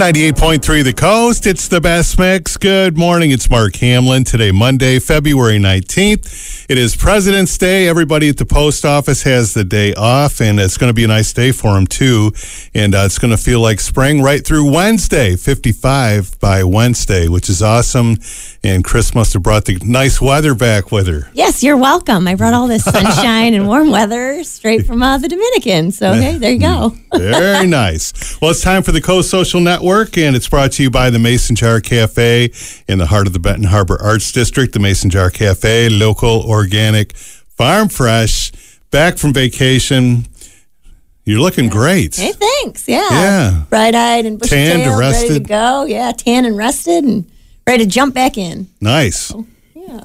98.3 The Coast. It's the best mix. Good morning. It's Mark Hamlin. Today, Monday, February 19th. It is President's Day. Everybody at the post office has the day off, and it's going to be a nice day for them, too. And uh, it's going to feel like spring right through Wednesday, 55 by Wednesday, which is awesome. And Chris must have brought the nice weather back with her. Yes, you're welcome. I brought all this sunshine and warm weather straight from uh, the Dominican. So, okay, there you go. Very nice. Well, it's time for the Coast Social Network and it's brought to you by the Mason Jar Cafe in the heart of the Benton Harbor Arts District. The Mason Jar Cafe, local, organic, farm fresh, back from vacation. You're looking great. Hey, thanks. Yeah. Yeah. Bright eyed and bushy Tanned, tailed, ready to rested. go. Yeah, tan and rested and ready to jump back in. Nice. Yeah.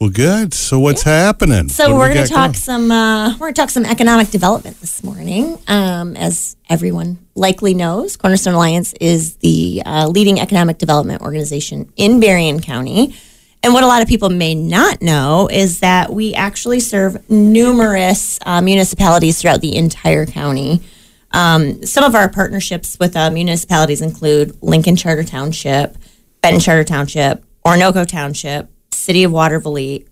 Well, good. So, what's happening? So What we we're going to talk going? some. Uh, we're going to talk some economic development this morning. Um, as everyone likely knows, Cornerstone Alliance is the uh, leading economic development organization in Berrien County. And what a lot of people may not know is that we actually serve numerous uh, municipalities throughout the entire county. Um, some of our partnerships with uh, municipalities include Lincoln Charter Township, Benton Charter Township, Oronoko Township, City of Watervliet,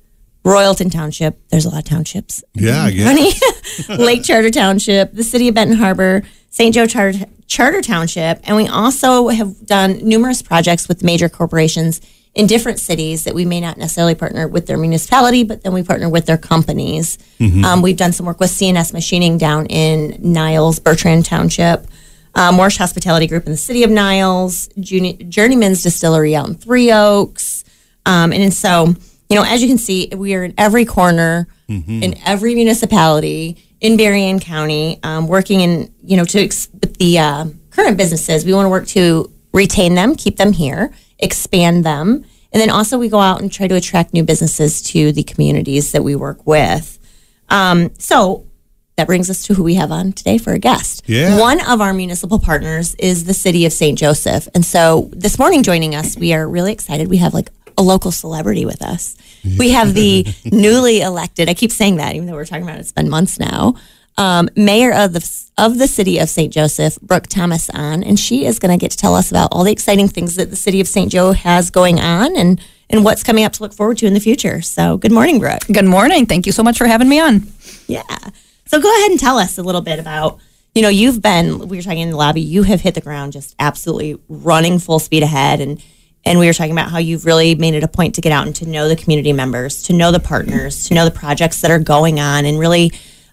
Royalton Township. There's a lot of townships. Yeah, I guess. Lake Charter Township, the City of Benton Harbor, St. Joe Charter, Charter Township, and we also have done numerous projects with major corporations in different cities that we may not necessarily partner with their municipality, but then we partner with their companies. Um, we've done some work with CNS Machining down in Niles, Bertrand Township, uh, Morse Hospitality Group in the City of Niles, Juni- Journeyman's Distillery out in Three Oaks. Um, and so, you know, as you can see, we are in every corner, in every municipality in Berrien County, um, working in, you know, to ex- with the uh, current businesses. We want to work to retain them, keep them here, expand them. And then also we go out and try to attract new businesses to the communities that we work with. Um, so that brings us to who we have on today for a guest. Yeah. One of our municipal partners is the city of St. Joseph. And so this morning joining us, we are really excited. We have like a local celebrity with us. We have the newly elected, I keep saying that, even though we're talking about it, it's been months now. Um, mayor of the of the city of St. Joseph, Brooke Thomas, on, and she is going to get to tell us about all the exciting things that the city of St. Joe has going on, and and what's coming up to look forward to in the future. So, good morning, Brooke. Good morning. Thank you so much for having me on. Yeah. So go ahead and tell us a little bit about, you know, you've been, we were talking in the lobby, you have hit the ground just absolutely running full speed ahead. And, and we were talking about how you've really made it a point to get out and to know the community members, to know the partners, to know the projects that are going on and really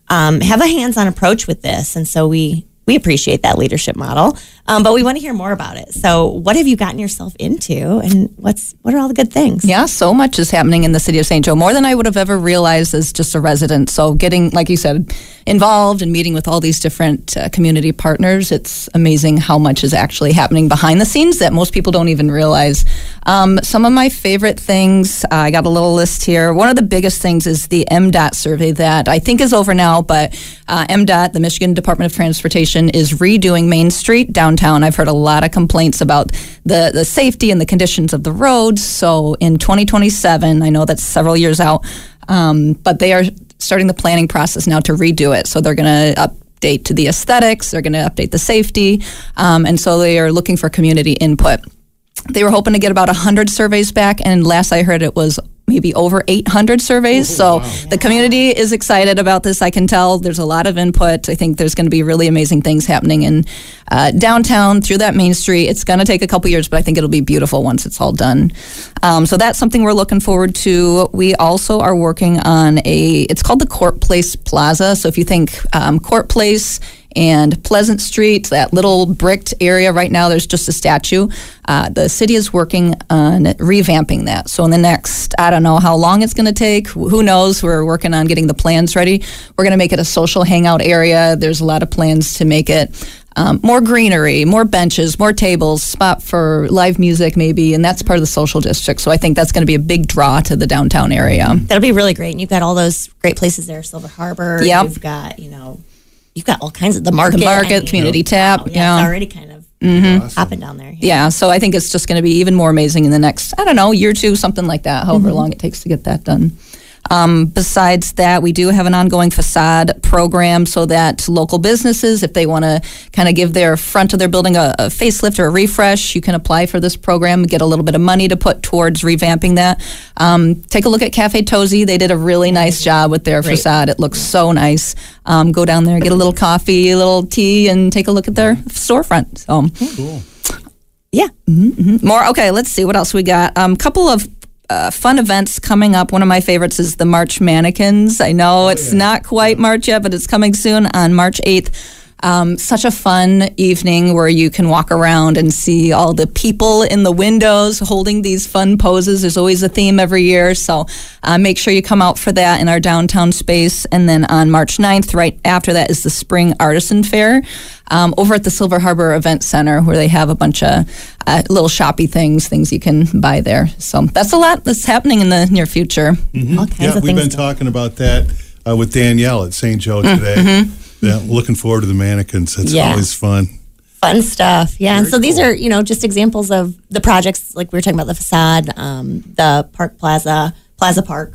um, have a hands-on approach with this. And so we, we appreciate that leadership model, um, but we want to hear more about it. So, what have you gotten yourself into, and what's what are all the good things? Yeah, so much is happening in the city of St. Joe, more than I would have ever realized as just a resident. So, getting, like you said, involved and meeting with all these different uh, community partners, it's amazing how much is actually happening behind the scenes that most people don't even realize. Um, some of my favorite things, uh, I got a little list here. One of the biggest things is the MDOT survey that I think is over now, but uh, MDOT, the Michigan Department of Transportation, is redoing Main Street downtown. I've heard a lot of complaints about the, the safety and the conditions of the roads. So in 2027, I know that's several years out, um, but they are starting the planning process now to redo it. So they're going to update to the aesthetics, they're going to update the safety, um, and so they are looking for community input. They were hoping to get about 100 surveys back, and last I heard it was maybe over 800 surveys. so the community is excited about this. I can tell there's a lot of input. I think there's going to be really amazing things happening in uh, downtown through that main street. It's going to take a couple years, but I think it'll be beautiful once it's all done. Um, so that's something we're looking forward to. We also are working on a, it's called the Court Place Plaza. So if you think um, Court Place, and Pleasant Street, that little bricked area right now, there's just a statue. Uh, the city is working on revamping that. So, in the next, I don't know how long it's going to take. Who knows? We're working on getting the plans ready. We're going to make it a social hangout area. There's a lot of plans to make it um, more greenery, more benches, more tables, spot for live music, maybe. And that's part of the social district. So, I think that's going to be a big draw to the downtown area. That'll be really great. And you've got all those great places there, Silver Harbor. Yep. You've got, you know, you've got all kinds of the market. market, community oh, tap, wow, yeah. It's already kind of mm-hmm. Hopping down there. Yeah, so I think it's just going to be even more amazing in the next, I don't know, year or two, something like that, however mm-hmm. long it takes to get that done. Um, besides that, we do have an ongoing facade program so that local businesses, if they want to kind of give their front of their building a, a facelift or a refresh, you can apply for this program, get a little bit of money to put towards revamping that. Um, take a look at Cafe Tosi. They did a really nice job with their facade. It looks so nice. Um, go down there, get a little coffee, a little tea, and take a look at their storefront. So, Cool. yeah. hmm More. Okay, let's see what else we got. A um, couple of uh, fun events coming up. One of my favorites is the March Mannequins. I know it's not quite March yet, but it's coming soon on March 8th. Um, such a fun evening where you can walk around and see all the people in the windows holding these fun poses. There's always a theme every year, so uh, make sure you come out for that in our downtown space. And then on March 9th, right after that, is the Spring Artisan Fair um, over at the Silver Harbor Event Center, where they have a bunch of uh, little shoppy things, things you can buy there. So that's a lot that's happening in the near future. All kinds Yeah, we've things. been talking about that uh, with Danielle at St. Joe today. Yeah, looking forward to the mannequins. It's Yeah. always fun. fun stuff. Yeah. and Very so these are, you know, just examples of the projects like we were talking about the facade, um, the Park Plaza, Plaza Park.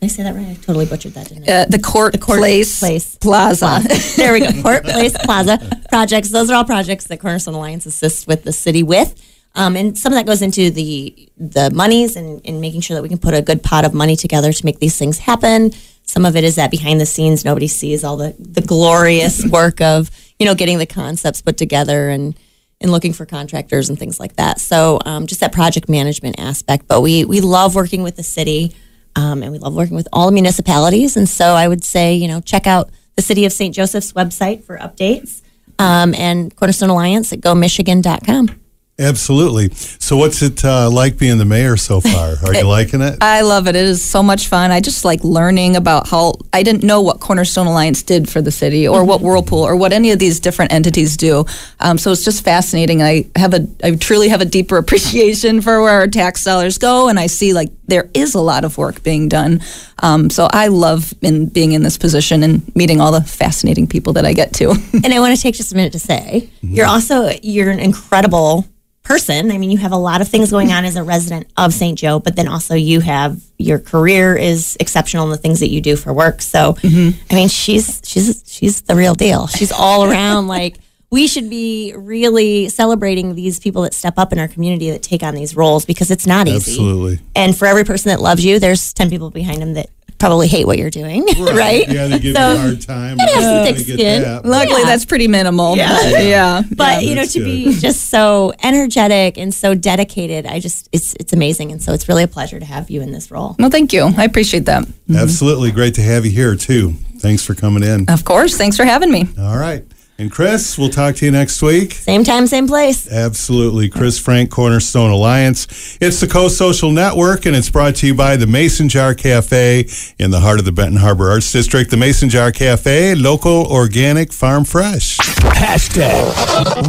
Did I say that right? I totally butchered that, didn't I? Uh, the Court, Court Place, Place Plaza. there we go. Court Place Plaza projects. Those are all projects that Cornerstone Alliance assists with the city with. Um, and some of that goes into the the monies and, and making sure that we can put a good pot of money together to make these things happen. Some of it is that behind the scenes, nobody sees all the, the glorious work of, you know, getting the concepts put together and, and looking for contractors and things like that. So um, just that project management aspect. But we, we love working with the city um, and we love working with all the municipalities. And so I would say, you know, check out the City of St. Joseph's website for updates um, and Cornerstone Alliance at gomichigan.com. Absolutely. So, what's it uh, like being the mayor so far? Are you liking it? I love it. It is so much fun. I just like learning about how I didn't know what Cornerstone Alliance did for the city or what Whirlpool or what any of these different entities do. Um, so it's just fascinating. I have a, I truly have a deeper appreciation for where our tax dollars go, and I see like there is a lot of work being done. Um, so I love in being in this position and meeting all the fascinating people that I get to. and I want to take just a minute to say you're also you're an incredible person. I mean, you have a lot of things going on as a resident of St. Joe, but then also you have your career is exceptional in the things that you do for work. So, mm-hmm. I mean, she's she's she's the real deal. She's all around like we should be really celebrating these people that step up in our community that take on these roles because it's not easy. Absolutely. And for every person that loves you, there's 10 people behind them that probably hate what you're doing, right? Yeah, they give So- you a hard time. has some thick skin. that, but- Luckily, that's pretty minimal. Yeah. but yeah. but you know to good. be just so energetic and so dedicated i just it's it's amazing and so it's really a pleasure to have you in this role Well, thank you. I appreciate that. Absolutely. Great to have you here, too. Thanks for coming in. Of course. Thanks for having me. All right. And Chris, we'll talk to you next week. same time same place Absolutely. Chris Frank, Cornerstone Alliance. It's the Coast Social Network, and it's brought to you by the Mason Jar Cafe in the heart of the Benton Harbor Arts District. The Mason Jar Cafe, local, organic, farm fresh. Hashtag